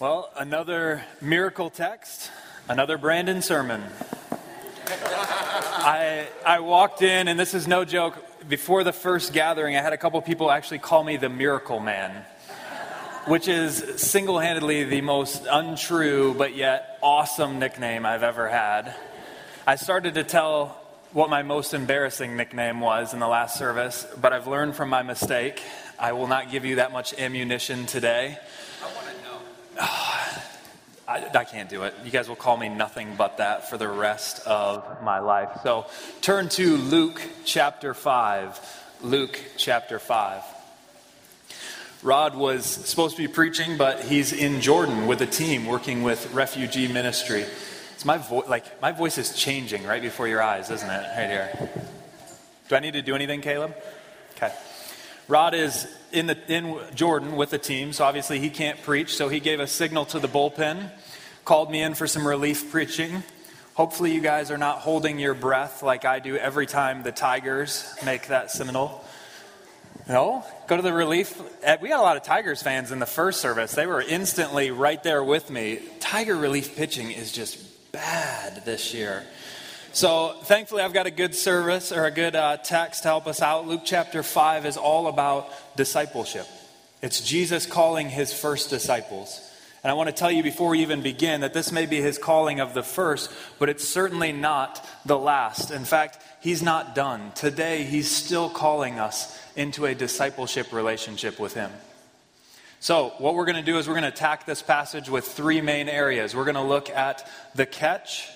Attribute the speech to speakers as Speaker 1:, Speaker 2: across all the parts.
Speaker 1: Well, another miracle text, another Brandon sermon. I, I walked in, and this is no joke. Before the first gathering, I had a couple people actually call me the Miracle Man, which is single handedly the most untrue but yet awesome nickname I've ever had. I started to tell what my most embarrassing nickname was in the last service, but I've learned from my mistake. I will not give you that much ammunition today. I, I, can't do it. You guys will call me nothing but that for the rest of my life. So turn to Luke chapter 5. Luke chapter 5. Rod was supposed to be preaching, but he's in Jordan with a team working with refugee ministry. It's my voice, like my voice is changing right before your eyes, isn't it? Right here. Do I need to do anything, Caleb? Okay. Rod is in, the, in Jordan with the team, so obviously he can't preach, so he gave a signal to the bullpen, called me in for some relief preaching. Hopefully, you guys are not holding your breath like I do every time the Tigers make that signal. No, go to the relief. Eh, we got a lot of Tigers fans in the first service. They were instantly right there with me. Tiger relief pitching is just bad this year. So, thankfully, I've got a good service or a good uh, text to help us out. Luke chapter 5 is all about discipleship. It's Jesus calling his first disciples. And I want to tell you before we even begin that this may be his calling of the first, but it's certainly not the last. In fact, he's not done. Today, he's still calling us into a discipleship relationship with him. So, what we're going to do is we're going to attack this passage with three main areas. We're going to look at the catch,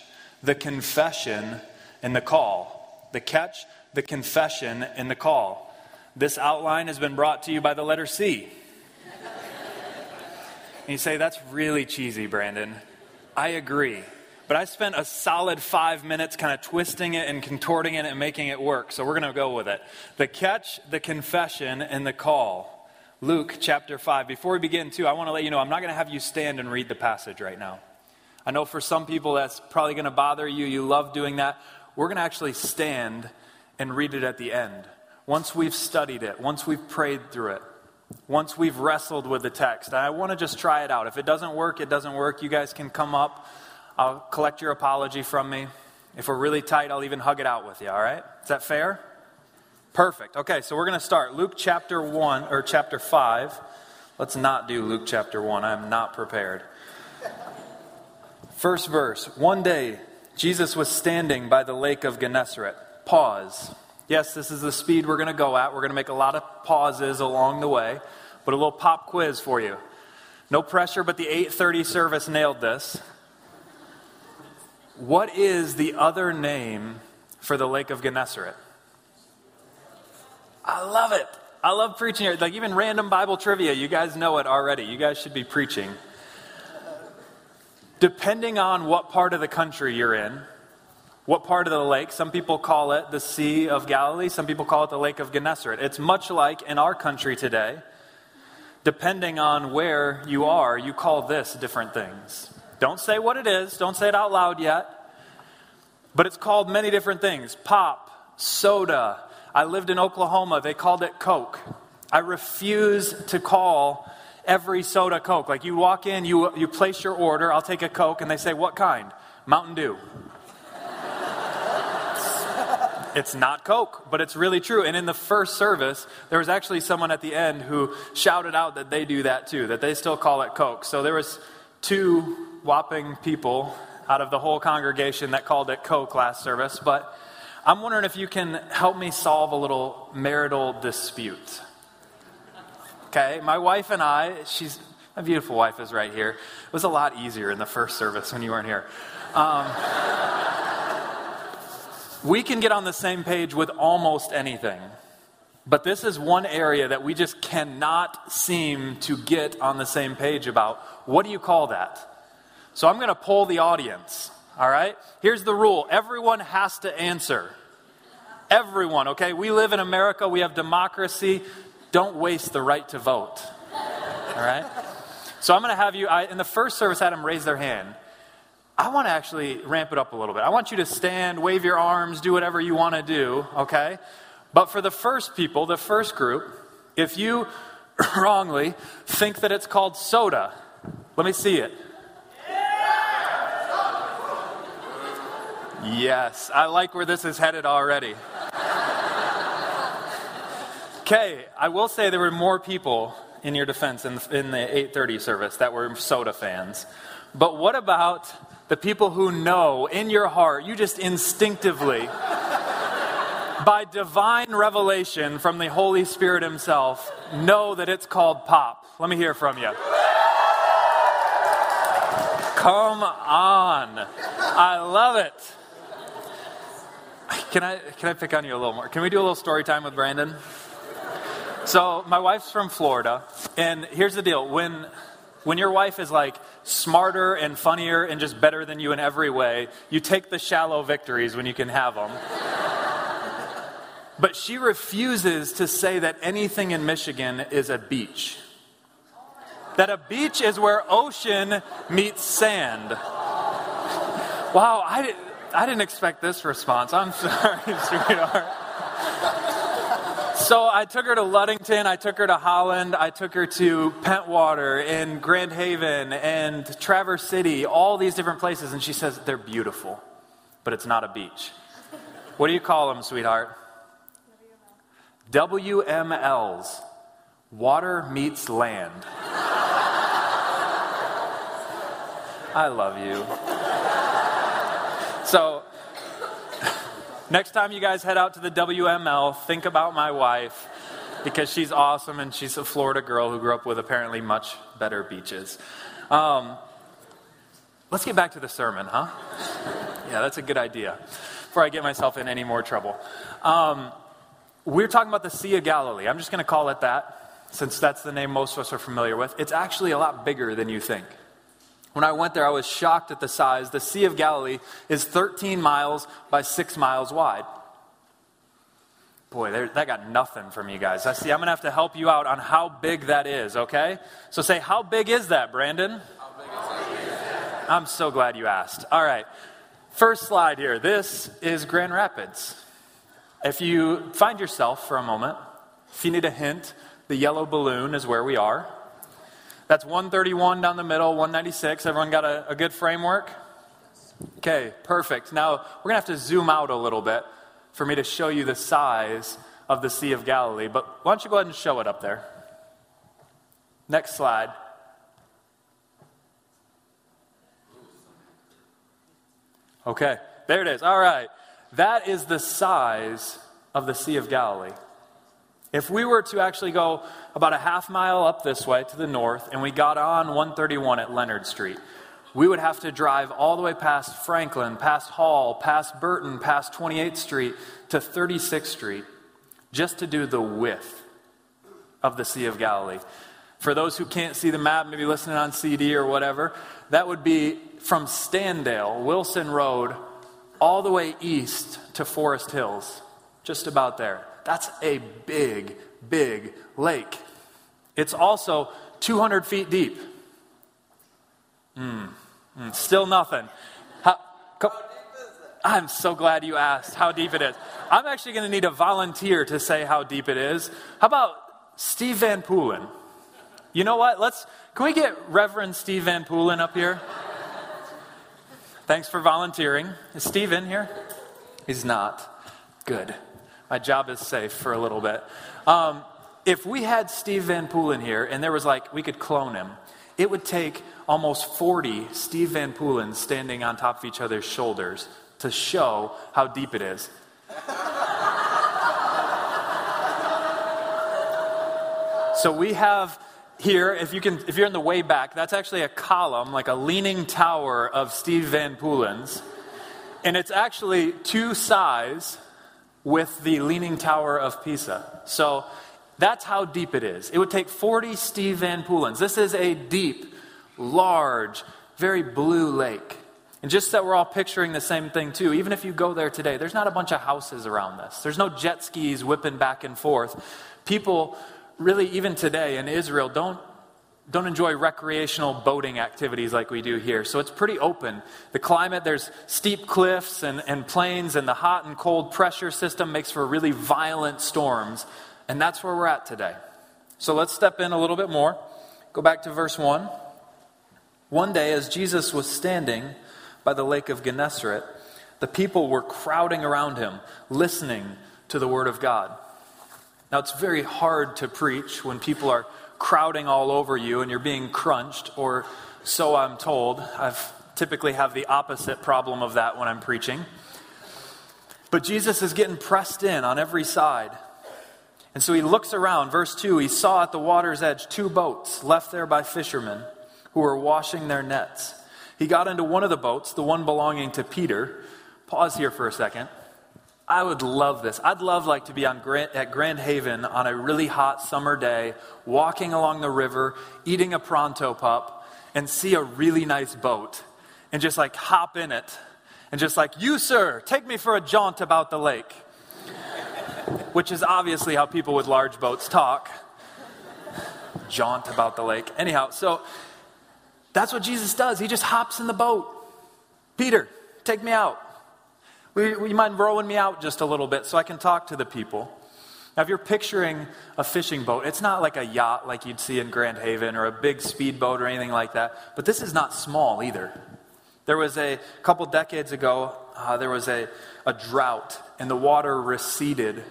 Speaker 1: the confession, and the call. The catch, the confession, and the call. This outline has been brought to you by the letter C. and you say, that's really cheesy, Brandon. I agree. But I spent a solid five minutes kind of twisting it and contorting it and making it work. So we're going to go with it. The catch, the confession, and the call. Luke chapter 5. Before we begin, too, I want to let you know I'm not going to have you stand and read the passage right now. I know for some people that's probably going to bother you. You love doing that. We're going to actually stand and read it at the end. Once we've studied it, once we've prayed through it, once we've wrestled with the text. I want to just try it out. If it doesn't work, it doesn't work. You guys can come up. I'll collect your apology from me. If we're really tight, I'll even hug it out with you, all right? Is that fair? Perfect. Okay, so we're going to start Luke chapter 1 or chapter 5. Let's not do Luke chapter 1. I'm not prepared. First verse One day, Jesus was standing by the lake of Gennesaret. Pause. Yes, this is the speed we're going to go at. We're going to make a lot of pauses along the way, but a little pop quiz for you. No pressure, but the 8:30 service nailed this. What is the other name for the lake of Gennesaret? I love it. I love preaching here. Like even random Bible trivia, you guys know it already. You guys should be preaching depending on what part of the country you're in, what part of the lake, some people call it the Sea of Galilee, some people call it the Lake of Gennesaret. It's much like in our country today. Depending on where you are, you call this different things. Don't say what it is, don't say it out loud yet. But it's called many different things pop, soda. I lived in Oklahoma, they called it Coke. I refuse to call every soda Coke. Like you walk in, you, you place your order, I'll take a Coke, and they say, What kind? Mountain Dew. it's not Coke, but it's really true. And in the first service, there was actually someone at the end who shouted out that they do that too, that they still call it Coke. So there was two whopping people out of the whole congregation that called it Coke last service. But I'm wondering if you can help me solve a little marital dispute. Okay, my wife and I, she's my beautiful wife is right here. It was a lot easier in the first service when you weren't here. Um, we can get on the same page with almost anything. But this is one area that we just cannot seem to get on the same page about. What do you call that? So I'm going to poll the audience. All right? Here's the rule everyone has to answer. Everyone, okay? We live in America, we have democracy don't waste the right to vote. All right? So I'm going to have you, I, in the first service, I had them raise their hand. I want to actually ramp it up a little bit. I want you to stand, wave your arms, do whatever you want to do, okay? But for the first people, the first group, if you wrongly think that it's called soda, Let me see it. Yes, I like where this is headed already. Okay, I will say there were more people in your defense in the, in the 8:30 service that were soda fans. But what about the people who know in your heart, you just instinctively by divine revelation from the Holy Spirit himself know that it's called pop. Let me hear from you. Come on. I love it. Can I, can I pick on you a little more? Can we do a little story time with Brandon? So, my wife's from Florida, and here's the deal. When, when your wife is like smarter and funnier and just better than you in every way, you take the shallow victories when you can have them. but she refuses to say that anything in Michigan is a beach. That a beach is where ocean meets sand. Wow, I, I didn't expect this response. I'm sorry, sweetheart. So I took her to Ludington, I took her to Holland, I took her to Pentwater and Grand Haven and Traverse City, all these different places, and she says they're beautiful, but it's not a beach. What do you call them, sweetheart? WMLs. Water meets land. I love you. So, next time you guys head out to the WML, think about my wife because she's awesome and she's a Florida girl who grew up with apparently much better beaches. Um, let's get back to the sermon, huh? Yeah, that's a good idea before I get myself in any more trouble. Um, we're talking about the Sea of Galilee. I'm just going to call it that since that's the name most of us are familiar with. It's actually a lot bigger than you think. When I went there, I was shocked at the size. The Sea of Galilee is 13 miles by 6 miles wide. Boy, that got nothing from you guys. I see, I'm going to have to help you out on how big that is, okay? So say, how big is that, Brandon? I'm so glad you asked. All right. First slide here. This is Grand Rapids. If you find yourself for a moment, if you need a hint, the yellow balloon is where we are. That's 131 down the middle, 196. Everyone got a, a good framework? Okay, perfect. Now, we're going to have to zoom out a little bit for me to show you the size of the Sea of Galilee. But why don't you go ahead and show it up there? Next slide. Okay, there it is. All right. That is the size of the Sea of Galilee. If we were to actually go about a half mile up this way to the north and we got on 131 at Leonard Street, we would have to drive all the way past Franklin, past Hall, past Burton, past 28th Street to 36th Street just to do the width of the Sea of Galilee. For those who can't see the map, maybe listening on CD or whatever, that would be from Standale, Wilson Road, all the way east to Forest Hills, just about there. That's a big, big lake. It's also 200 feet deep. Mm, mm, still nothing. How, co- I'm so glad you asked how deep it is. I'm actually going to need a volunteer to say how deep it is. How about Steve Van Poolen? You know what? Let's. Can we get Reverend Steve Van Poolen up here? Thanks for volunteering. Is Steve in here? He's not. Good. My job is safe for a little bit. Um, if we had Steve Van Poolen here and there was like, we could clone him, it would take almost 40 Steve Van Poolens standing on top of each other's shoulders to show how deep it is. so we have here, if you can, if you're in the way back, that's actually a column, like a leaning tower of Steve Van Poelens. And it's actually two sides with the Leaning Tower of Pisa. So that's how deep it is. It would take 40 Steve Van Poelens. This is a deep, large, very blue lake. And just that we're all picturing the same thing, too, even if you go there today, there's not a bunch of houses around this. There's no jet skis whipping back and forth. People, really, even today in Israel, don't don't enjoy recreational boating activities like we do here. So it's pretty open. The climate, there's steep cliffs and, and plains, and the hot and cold pressure system makes for really violent storms. And that's where we're at today. So let's step in a little bit more. Go back to verse 1. One day, as Jesus was standing by the lake of Gennesaret, the people were crowding around him, listening to the word of God. Now, it's very hard to preach when people are crowding all over you and you're being crunched, or so I'm told. I've typically have the opposite problem of that when I'm preaching. But Jesus is getting pressed in on every side. And so he looks around. Verse 2 He saw at the water's edge two boats left there by fishermen who were washing their nets. He got into one of the boats, the one belonging to Peter. Pause here for a second. I would love this. I'd love like to be on Grand, at Grand Haven on a really hot summer day, walking along the river, eating a pronto pup, and see a really nice boat and just like hop in it and just like, you, sir, take me for a jaunt about the lake. Which is obviously how people with large boats talk. Jaunt about the lake. Anyhow, so that's what Jesus does. He just hops in the boat. Peter, take me out. Will you mind rowing me out just a little bit so I can talk to the people? Now, if you're picturing a fishing boat, it's not like a yacht like you'd see in Grand Haven or a big speedboat or anything like that, but this is not small either. There was a couple decades ago, uh, there was a, a drought, and the water receded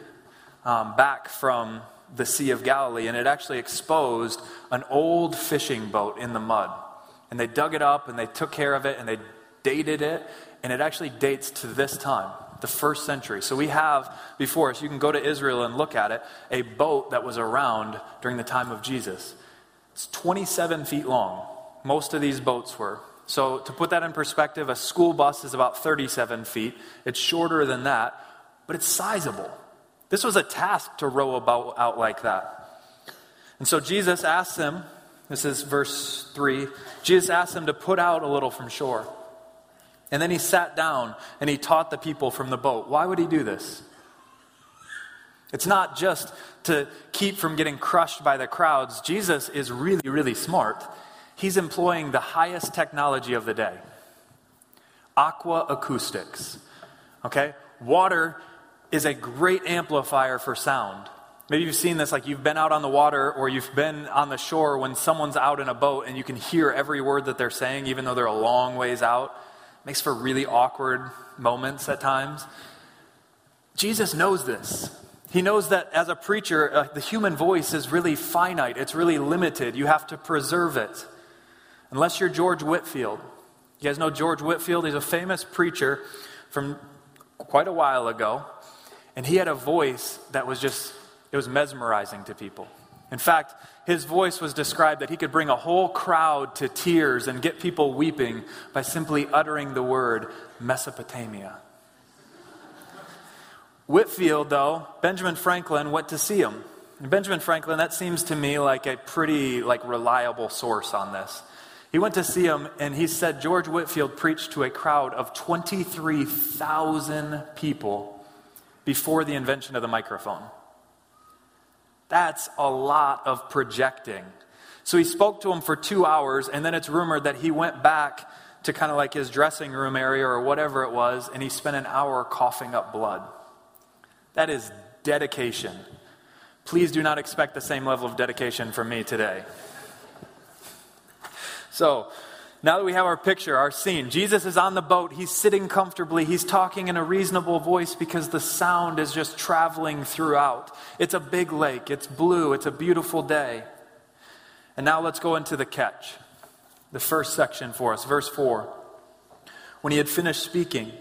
Speaker 1: um, back from the Sea of Galilee, and it actually exposed an old fishing boat in the mud. And they dug it up and they took care of it and they dated it, and it actually dates to this time, the first century. So we have before us, you can go to Israel and look at it, a boat that was around during the time of Jesus. It's 27 feet long. Most of these boats were. So, to put that in perspective, a school bus is about 37 feet. It's shorter than that, but it's sizable. This was a task to row a boat out like that. And so Jesus asks them, this is verse 3, Jesus asked them to put out a little from shore. And then he sat down and he taught the people from the boat. Why would he do this? It's not just to keep from getting crushed by the crowds. Jesus is really, really smart he's employing the highest technology of the day aqua acoustics. Okay? Water is a great amplifier for sound. Maybe you've seen this, like you've been out on the water or you've been on the shore when someone's out in a boat and you can hear every word that they're saying, even though they're a long ways out. Makes for really awkward moments at times. Jesus knows this. He knows that as a preacher, uh, the human voice is really finite, it's really limited. You have to preserve it. Unless you're George Whitefield. You guys know George Whitefield? He's a famous preacher from quite a while ago. And he had a voice that was just, it was mesmerizing to people. In fact, his voice was described that he could bring a whole crowd to tears and get people weeping by simply uttering the word Mesopotamia. Whitefield, though, Benjamin Franklin went to see him. And Benjamin Franklin, that seems to me like a pretty like reliable source on this. He went to see him, and he said George Whitefield preached to a crowd of 23,000 people before the invention of the microphone. That's a lot of projecting. So he spoke to him for two hours, and then it's rumored that he went back to kind of like his dressing room area or whatever it was, and he spent an hour coughing up blood. That is dedication. Please do not expect the same level of dedication from me today. So, now that we have our picture, our scene, Jesus is on the boat. He's sitting comfortably. He's talking in a reasonable voice because the sound is just traveling throughout. It's a big lake. It's blue. It's a beautiful day. And now let's go into the catch. The first section for us, verse 4. When he had finished speaking,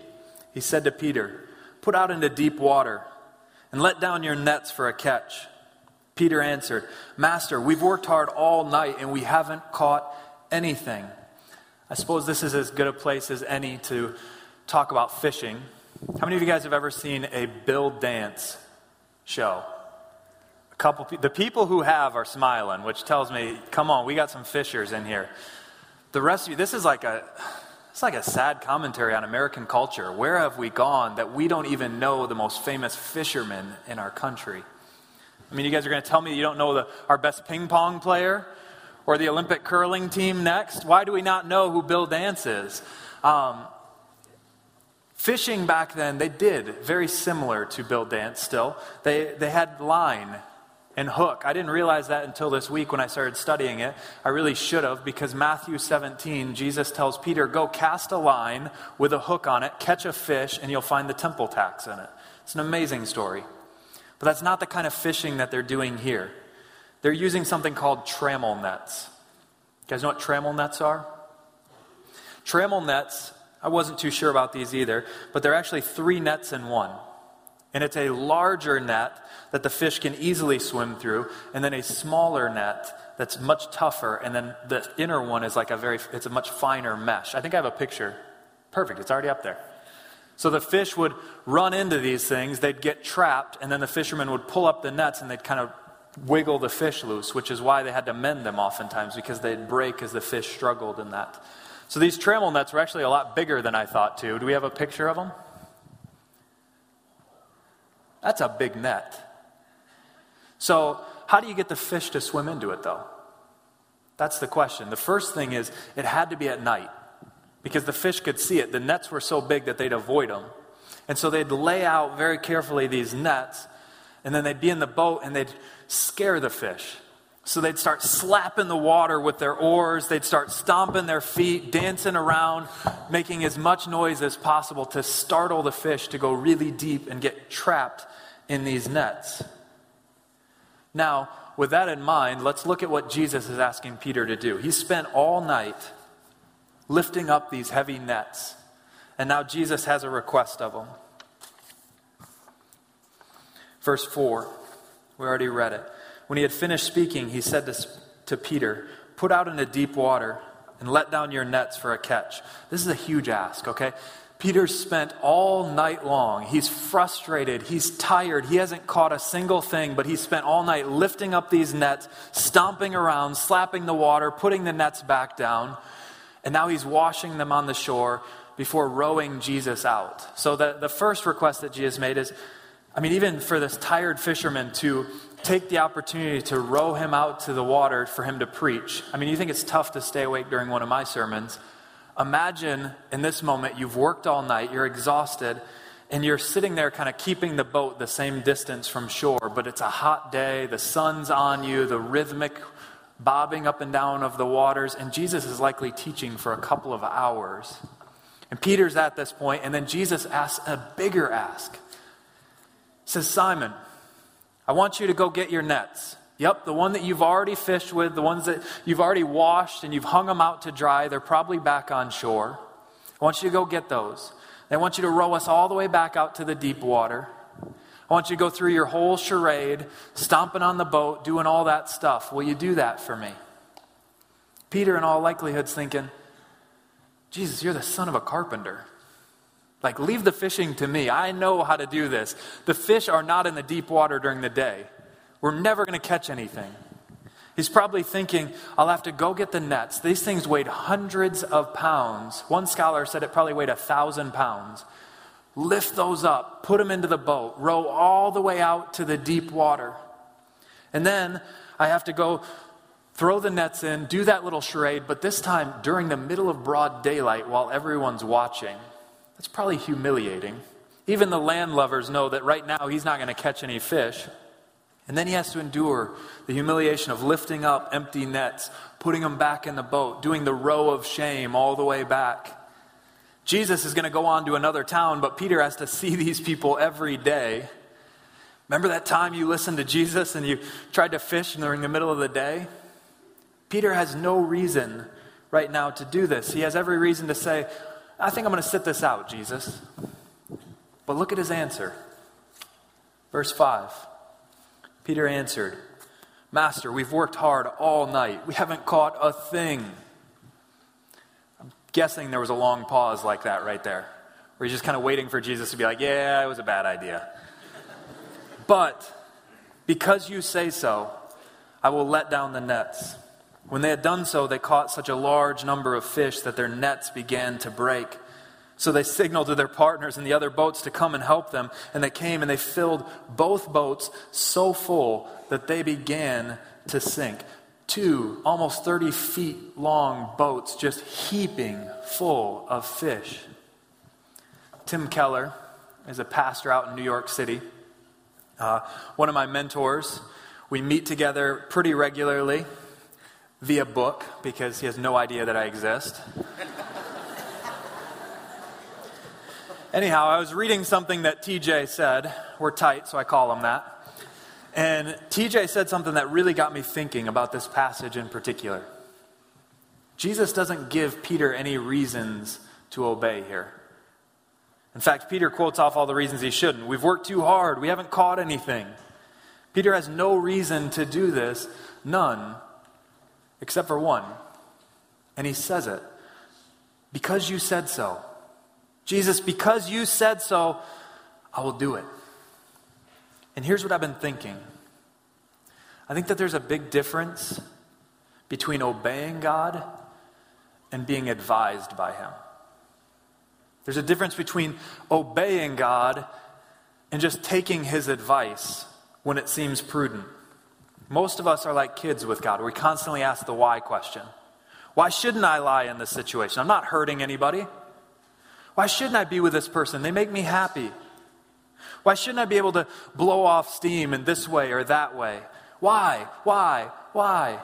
Speaker 1: he said to Peter, Put out into deep water and let down your nets for a catch. Peter answered, Master, we've worked hard all night and we haven't caught anything. I suppose this is as good a place as any to talk about fishing. How many of you guys have ever seen a Bill Dance show? A couple, the people who have are smiling, which tells me, come on, we got some fishers in here. The rest of you, this is like a, it's like a sad commentary on American culture. Where have we gone that we don't even know the most famous fishermen in our country? I mean, you guys are going to tell me you don't know the, our best ping pong player or the Olympic curling team next? Why do we not know who Bill Dance is? Um, fishing back then, they did very similar to Bill Dance still. They, they had line and hook. I didn't realize that until this week when I started studying it. I really should have because Matthew 17, Jesus tells Peter, Go cast a line with a hook on it, catch a fish, and you'll find the temple tax in it. It's an amazing story. But that's not the kind of fishing that they're doing here. They're using something called trammel nets. You guys know what trammel nets are? Trammel nets, I wasn't too sure about these either, but they're actually three nets in one. And it's a larger net that the fish can easily swim through, and then a smaller net that's much tougher, and then the inner one is like a very, it's a much finer mesh. I think I have a picture. Perfect, it's already up there. So the fish would run into these things, they'd get trapped, and then the fishermen would pull up the nets and they'd kind of wiggle the fish loose, which is why they had to mend them oftentimes, because they'd break as the fish struggled in that. So these trammel nets were actually a lot bigger than I thought, too. Do we have a picture of them? That's a big net. So, how do you get the fish to swim into it, though? That's the question. The first thing is it had to be at night because the fish could see it. The nets were so big that they'd avoid them. And so they'd lay out very carefully these nets, and then they'd be in the boat and they'd scare the fish. So they'd start slapping the water with their oars, they'd start stomping their feet, dancing around, making as much noise as possible to startle the fish to go really deep and get trapped in these nets. Now, with that in mind, let's look at what Jesus is asking Peter to do. He spent all night lifting up these heavy nets, and now Jesus has a request of him. Verse 4, we already read it. When he had finished speaking, he said to, to Peter, Put out into deep water and let down your nets for a catch. This is a huge ask, okay? Peter spent all night long. He's frustrated. He's tired. He hasn't caught a single thing, but he spent all night lifting up these nets, stomping around, slapping the water, putting the nets back down. And now he's washing them on the shore before rowing Jesus out. So the, the first request that Jesus made is I mean, even for this tired fisherman to take the opportunity to row him out to the water for him to preach. I mean, you think it's tough to stay awake during one of my sermons. Imagine in this moment you've worked all night, you're exhausted, and you're sitting there kind of keeping the boat the same distance from shore, but it's a hot day, the sun's on you, the rhythmic bobbing up and down of the waters, and Jesus is likely teaching for a couple of hours. And Peter's at this point, and then Jesus asks a bigger ask. Says, Simon, I want you to go get your nets. Yep, the one that you've already fished with, the ones that you've already washed and you've hung them out to dry, they're probably back on shore. I want you to go get those. I want you to row us all the way back out to the deep water. I want you to go through your whole charade, stomping on the boat, doing all that stuff. Will you do that for me? Peter, in all likelihood, is thinking, Jesus, you're the son of a carpenter. Like, leave the fishing to me. I know how to do this. The fish are not in the deep water during the day. We're never going to catch anything. He's probably thinking, I'll have to go get the nets. These things weighed hundreds of pounds. One scholar said it probably weighed a thousand pounds. Lift those up, put them into the boat, row all the way out to the deep water. And then I have to go throw the nets in, do that little charade, but this time during the middle of broad daylight while everyone's watching. That's probably humiliating. Even the land landlubbers know that right now he's not going to catch any fish. And then he has to endure the humiliation of lifting up empty nets, putting them back in the boat, doing the row of shame all the way back. Jesus is going to go on to another town, but Peter has to see these people every day. Remember that time you listened to Jesus and you tried to fish during the middle of the day? Peter has no reason right now to do this. He has every reason to say, I think I'm going to sit this out, Jesus. But look at his answer. Verse 5. Peter answered, Master, we've worked hard all night. We haven't caught a thing. I'm guessing there was a long pause like that right there, where he's just kind of waiting for Jesus to be like, Yeah, it was a bad idea. but because you say so, I will let down the nets. When they had done so, they caught such a large number of fish that their nets began to break. So they signaled to their partners in the other boats to come and help them. And they came and they filled both boats so full that they began to sink. Two almost 30 feet long boats just heaping full of fish. Tim Keller is a pastor out in New York City. Uh, one of my mentors We meet together pretty regularly via book because he has no idea that I exist. Anyhow, I was reading something that TJ said. We're tight, so I call him that. And TJ said something that really got me thinking about this passage in particular. Jesus doesn't give Peter any reasons to obey here. In fact, Peter quotes off all the reasons he shouldn't. We've worked too hard. We haven't caught anything. Peter has no reason to do this, none, except for one. And he says it because you said so. Jesus, because you said so, I will do it. And here's what I've been thinking I think that there's a big difference between obeying God and being advised by Him. There's a difference between obeying God and just taking His advice when it seems prudent. Most of us are like kids with God. We constantly ask the why question. Why shouldn't I lie in this situation? I'm not hurting anybody. Why shouldn't I be with this person? They make me happy. Why shouldn't I be able to blow off steam in this way or that way? Why? Why? Why?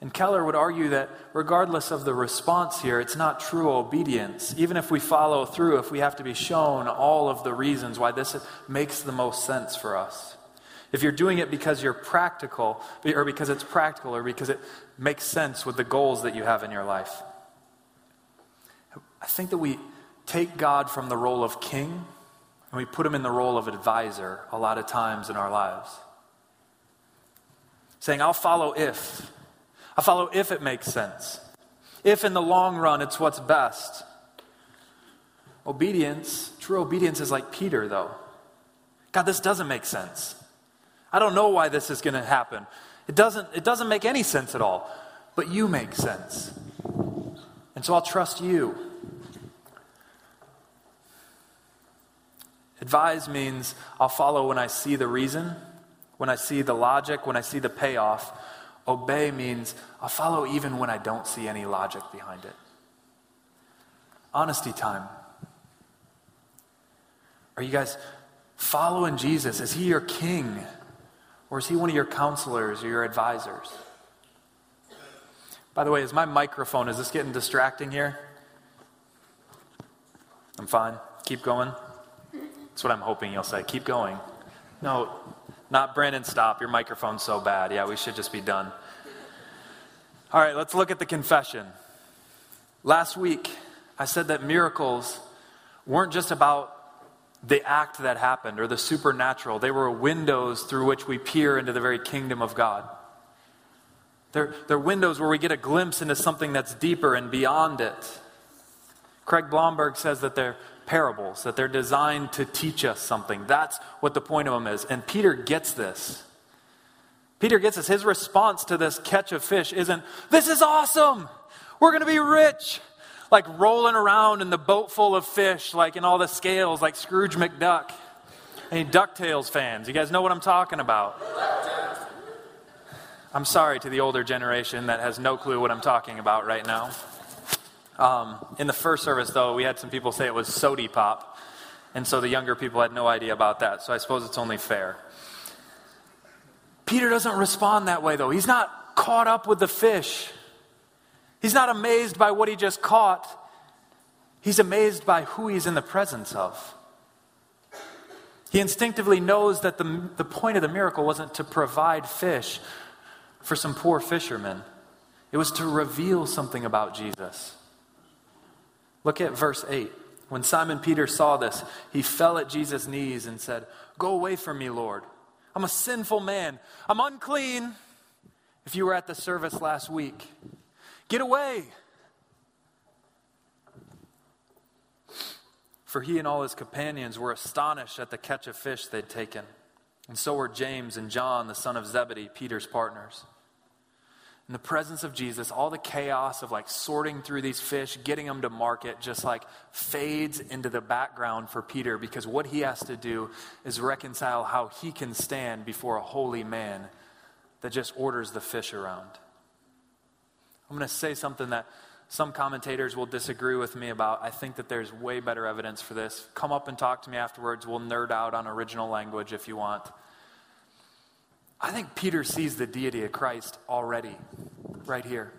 Speaker 1: And Keller would argue that regardless of the response here, it's not true obedience. Even if we follow through, if we have to be shown all of the reasons why this makes the most sense for us. If you're doing it because you're practical, or because it's practical, or because it makes sense with the goals that you have in your life. I think that we take God from the role of king and we put him in the role of advisor a lot of times in our lives. Saying, I'll follow if. I'll follow if it makes sense. If in the long run it's what's best. Obedience, true obedience is like Peter, though. God, this doesn't make sense. I don't know why this is going to happen. It doesn't, it doesn't make any sense at all. But you make sense. And so I'll trust you. Advise means I'll follow when I see the reason, when I see the logic, when I see the payoff. Obey means I'll follow even when I don't see any logic behind it. Honesty time. Are you guys following Jesus? Is he your king? Or is he one of your counselors or your advisors? By the way, is my microphone, is this getting distracting here? I'm fine. Keep going. That's what I'm hoping you'll say. Keep going. No, not Brandon, stop. Your microphone's so bad. Yeah, we should just be done. All right, let's look at the confession. Last week, I said that miracles weren't just about the act that happened or the supernatural, they were windows through which we peer into the very kingdom of God. They're, they're windows where we get a glimpse into something that's deeper and beyond it. Craig Blomberg says that they're parables, that they're designed to teach us something. That's what the point of them is. And Peter gets this. Peter gets this. His response to this catch of fish isn't, This is awesome! We're going to be rich! Like rolling around in the boat full of fish, like in all the scales, like Scrooge McDuck. Any DuckTales fans? You guys know what I'm talking about? I'm sorry to the older generation that has no clue what I'm talking about right now. Um, in the first service, though, we had some people say it was sody pop. And so the younger people had no idea about that. So I suppose it's only fair. Peter doesn't respond that way, though. He's not caught up with the fish. He's not amazed by what he just caught. He's amazed by who he's in the presence of. He instinctively knows that the, the point of the miracle wasn't to provide fish for some poor fishermen, it was to reveal something about Jesus. Look at verse 8. When Simon Peter saw this, he fell at Jesus' knees and said, Go away from me, Lord. I'm a sinful man. I'm unclean. If you were at the service last week, get away. For he and all his companions were astonished at the catch of fish they'd taken. And so were James and John, the son of Zebedee, Peter's partners in the presence of Jesus, all the chaos of like sorting through these fish, getting them to market, just like fades into the background for Peter because what he has to do is reconcile how he can stand before a holy man that just orders the fish around. I'm going to say something that some commentators will disagree with me about. I think that there's way better evidence for this. Come up and talk to me afterwards. We'll nerd out on original language if you want. I think Peter sees the deity of Christ already, right here.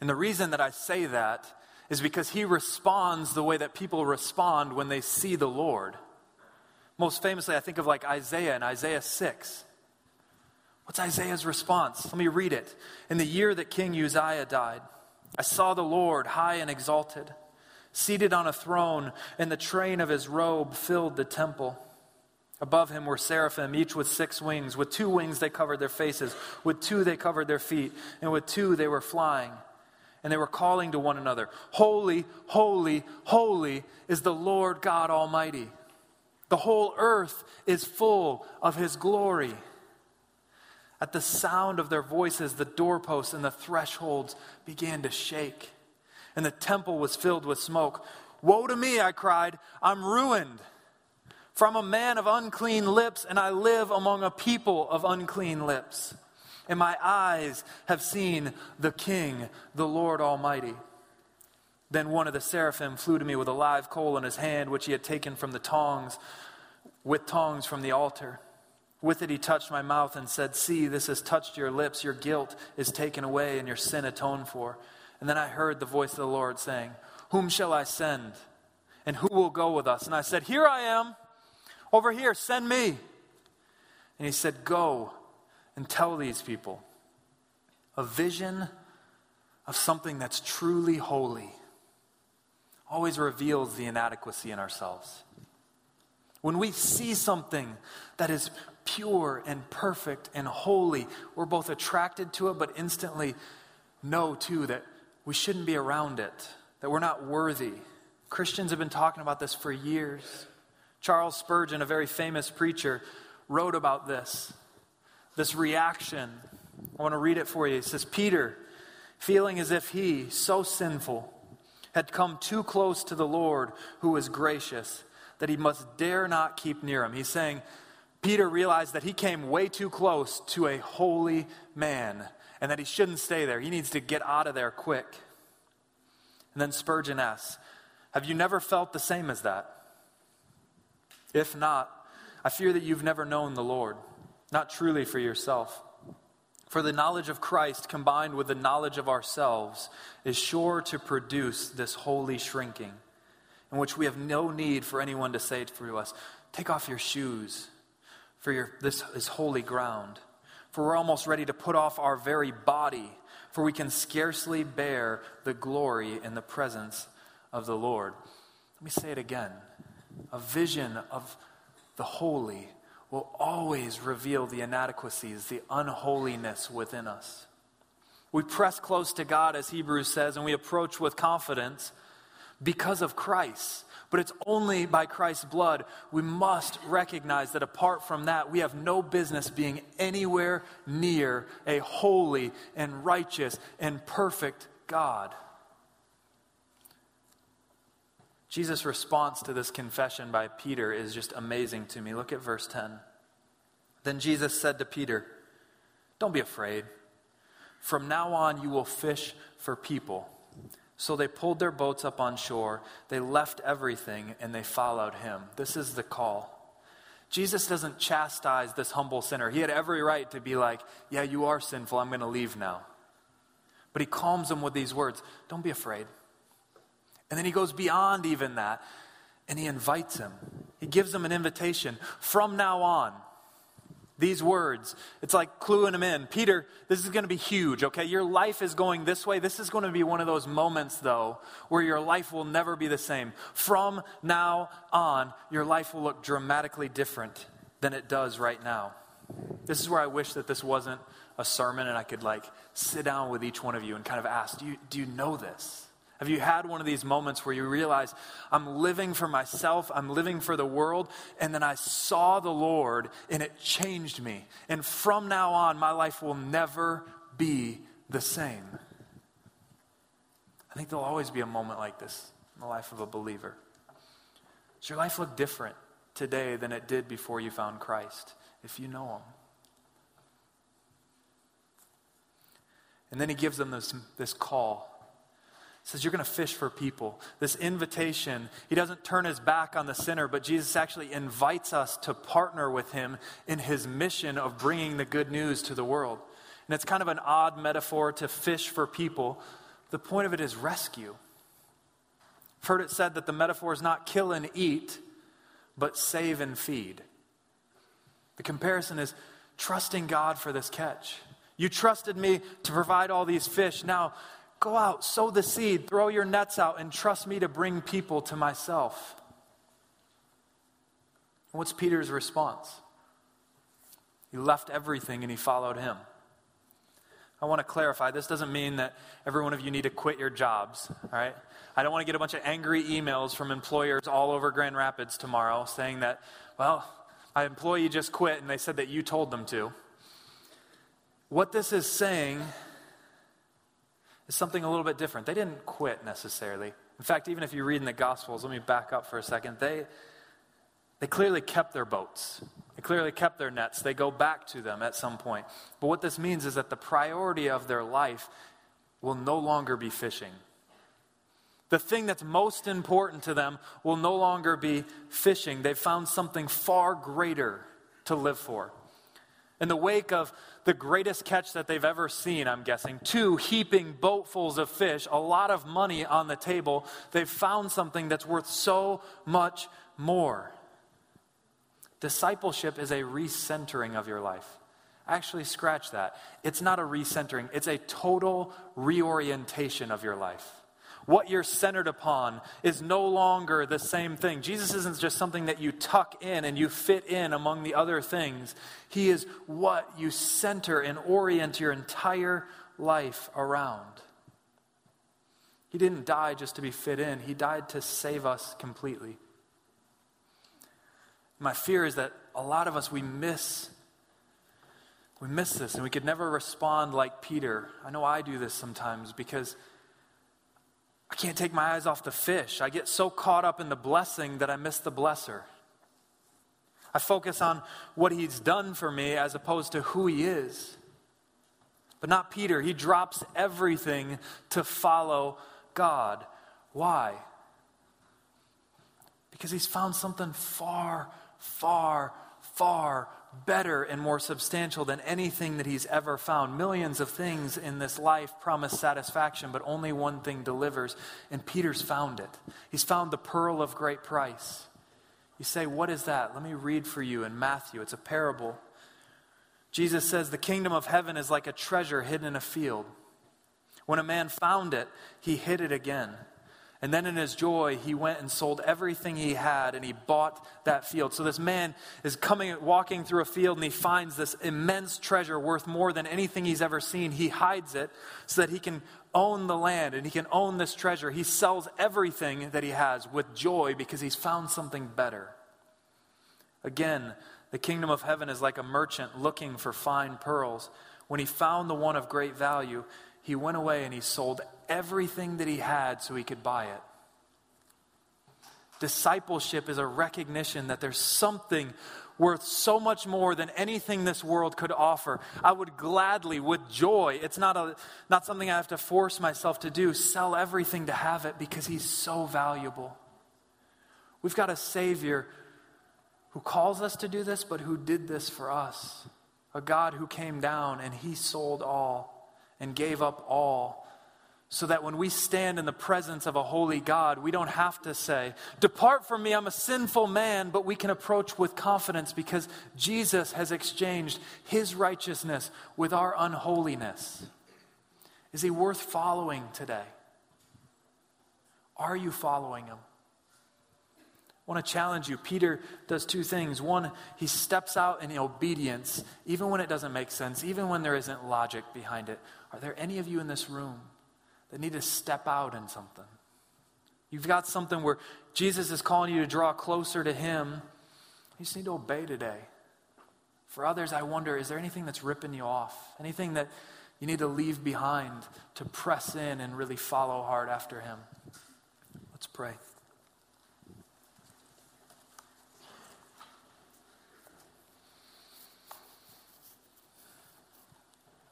Speaker 1: And the reason that I say that is because he responds the way that people respond when they see the Lord. Most famously, I think of like Isaiah in Isaiah 6. What's Isaiah's response? Let me read it. In the year that King Uzziah died, I saw the Lord high and exalted, seated on a throne, and the train of his robe filled the temple. Above him were seraphim, each with six wings. With two wings they covered their faces, with two they covered their feet, and with two they were flying. And they were calling to one another Holy, holy, holy is the Lord God Almighty. The whole earth is full of his glory. At the sound of their voices, the doorposts and the thresholds began to shake, and the temple was filled with smoke. Woe to me, I cried, I'm ruined. From a man of unclean lips, and I live among a people of unclean lips. And my eyes have seen the King, the Lord Almighty. Then one of the seraphim flew to me with a live coal in his hand, which he had taken from the tongs, with tongs from the altar. With it, he touched my mouth and said, See, this has touched your lips. Your guilt is taken away and your sin atoned for. And then I heard the voice of the Lord saying, Whom shall I send? And who will go with us? And I said, Here I am. Over here, send me. And he said, Go and tell these people a vision of something that's truly holy always reveals the inadequacy in ourselves. When we see something that is pure and perfect and holy, we're both attracted to it, but instantly know too that we shouldn't be around it, that we're not worthy. Christians have been talking about this for years. Charles Spurgeon, a very famous preacher, wrote about this, this reaction. I want to read it for you. He says, Peter, feeling as if he, so sinful, had come too close to the Lord who was gracious, that he must dare not keep near him. He's saying, Peter realized that he came way too close to a holy man and that he shouldn't stay there. He needs to get out of there quick. And then Spurgeon asks, Have you never felt the same as that? If not, I fear that you've never known the Lord, not truly for yourself. For the knowledge of Christ combined with the knowledge of ourselves is sure to produce this holy shrinking, in which we have no need for anyone to say to us, Take off your shoes, for your, this is holy ground. For we're almost ready to put off our very body, for we can scarcely bear the glory in the presence of the Lord. Let me say it again a vision of the holy will always reveal the inadequacies, the unholiness within us. We press close to God, as Hebrews says, and we approach with confidence because of Christ. But it's only by Christ's blood we must recognize that apart from that, we have no business being anywhere near a holy and righteous and perfect God. Jesus' response to this confession by Peter is just amazing to me. Look at verse 10. Then Jesus said to Peter, Don't be afraid. From now on, you will fish for people. So they pulled their boats up on shore. They left everything and they followed him. This is the call. Jesus doesn't chastise this humble sinner. He had every right to be like, Yeah, you are sinful. I'm going to leave now. But he calms him with these words Don't be afraid. And then he goes beyond even that and he invites him. He gives him an invitation. From now on, these words, it's like cluing him in. Peter, this is going to be huge, okay? Your life is going this way. This is going to be one of those moments, though, where your life will never be the same. From now on, your life will look dramatically different than it does right now. This is where I wish that this wasn't a sermon and I could like sit down with each one of you and kind of ask, do you, do you know this? Have you had one of these moments where you realize, I'm living for myself, I'm living for the world, and then I saw the Lord and it changed me. And from now on, my life will never be the same. I think there'll always be a moment like this in the life of a believer. Does your life look different today than it did before you found Christ, if you know Him? And then he gives them this, this call says, You're going to fish for people. This invitation, he doesn't turn his back on the sinner, but Jesus actually invites us to partner with him in his mission of bringing the good news to the world. And it's kind of an odd metaphor to fish for people. The point of it is rescue. I've heard it said that the metaphor is not kill and eat, but save and feed. The comparison is trusting God for this catch. You trusted me to provide all these fish. Now, go out, sow the seed, throw your nets out, and trust me to bring people to myself. What's Peter's response? He left everything and he followed him. I want to clarify this doesn't mean that every one of you need to quit your jobs, all right? I don't want to get a bunch of angry emails from employers all over Grand Rapids tomorrow saying that, well, my employee just quit and they said that you told them to. What this is saying is something a little bit different. They didn't quit necessarily. In fact, even if you read in the Gospels, let me back up for a second, they, they clearly kept their boats. They clearly kept their nets. They go back to them at some point. But what this means is that the priority of their life will no longer be fishing. The thing that's most important to them will no longer be fishing. They've found something far greater to live for. In the wake of the greatest catch that they've ever seen, I'm guessing, two heaping boatfuls of fish, a lot of money on the table, they've found something that's worth so much more. Discipleship is a recentering of your life. Actually, scratch that. It's not a recentering, it's a total reorientation of your life what you're centered upon is no longer the same thing. Jesus isn't just something that you tuck in and you fit in among the other things. He is what you center and orient your entire life around. He didn't die just to be fit in, He died to save us completely. My fear is that a lot of us, we miss. We miss this and we could never respond like Peter. I know I do this sometimes because I can't take my eyes off the fish. I get so caught up in the blessing that I miss the blesser. I focus on what he's done for me as opposed to who he is. But not Peter. He drops everything to follow God. Why? Because he's found something far, far, far better and more substantial than anything that he's ever found. Millions of things in this life promise satisfaction, but only one thing delivers. And Peter's found it. He's found the pearl of great price. You say, What is that? Let me read for you in Matthew. It's a parable. Jesus says, The kingdom of heaven is like a treasure hidden in a field. When a man found it, he hid it again. And then in his joy, he went and sold everything he had and he bought that field. So this man is coming, walking through a field and he finds this immense treasure worth more than anything he's ever seen. He hides it so that he can own the land and he can own this treasure. He sells everything that he has with joy because he's found something better. Again, the kingdom of heaven is like a merchant looking for fine pearls. When he found the one of great value, he went away and he sold everything that he had so he could buy it. Discipleship is a recognition that there's something worth so much more than anything this world could offer. I would gladly, with joy, it's not, a, not something I have to force myself to do, sell everything to have it because he's so valuable. We've got a Savior who calls us to do this, but who did this for us. A God who came down and he sold all and gave up all so that when we stand in the presence of a holy God, we don't have to say, Depart from me, I'm a sinful man, but we can approach with confidence because Jesus has exchanged his righteousness with our unholiness. Is he worth following today? Are you following him? I want to challenge you. Peter does two things. One, he steps out in obedience, even when it doesn't make sense, even when there isn't logic behind it. Are there any of you in this room that need to step out in something. You've got something where Jesus is calling you to draw closer to Him. You just need to obey today. For others, I wonder is there anything that's ripping you off? Anything that you need to leave behind to press in and really follow hard after Him? Let's pray.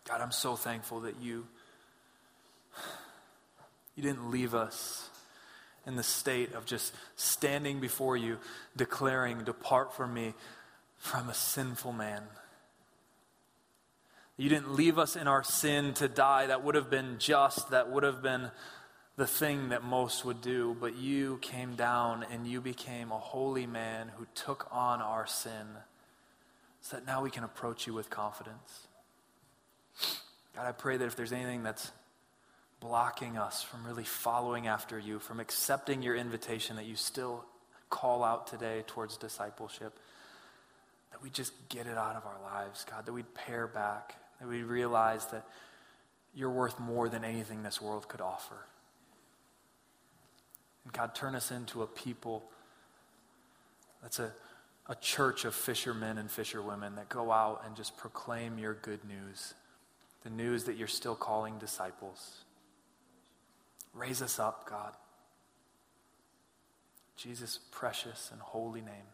Speaker 1: God, I'm so thankful that you
Speaker 2: You didn't leave us in the state of just standing before you, declaring, Depart from me from a sinful man. You didn't leave us in our sin to die. That would have been just, that would have been the thing that most would do. But you came down and you became a holy man who took on our sin so that now we can approach you with confidence. God, I pray that if there's anything that's blocking us from really following after you, from accepting your invitation that you still call out today towards discipleship, that we just get it out of our lives, God, that we'd pare back, that we'd realize that you're worth more than anything this world could offer. And God, turn us into a people that's a, a church of fishermen and fisherwomen that go out and just proclaim your good news, the news that you're still calling disciples. Raise us up, God. Jesus' precious and holy name.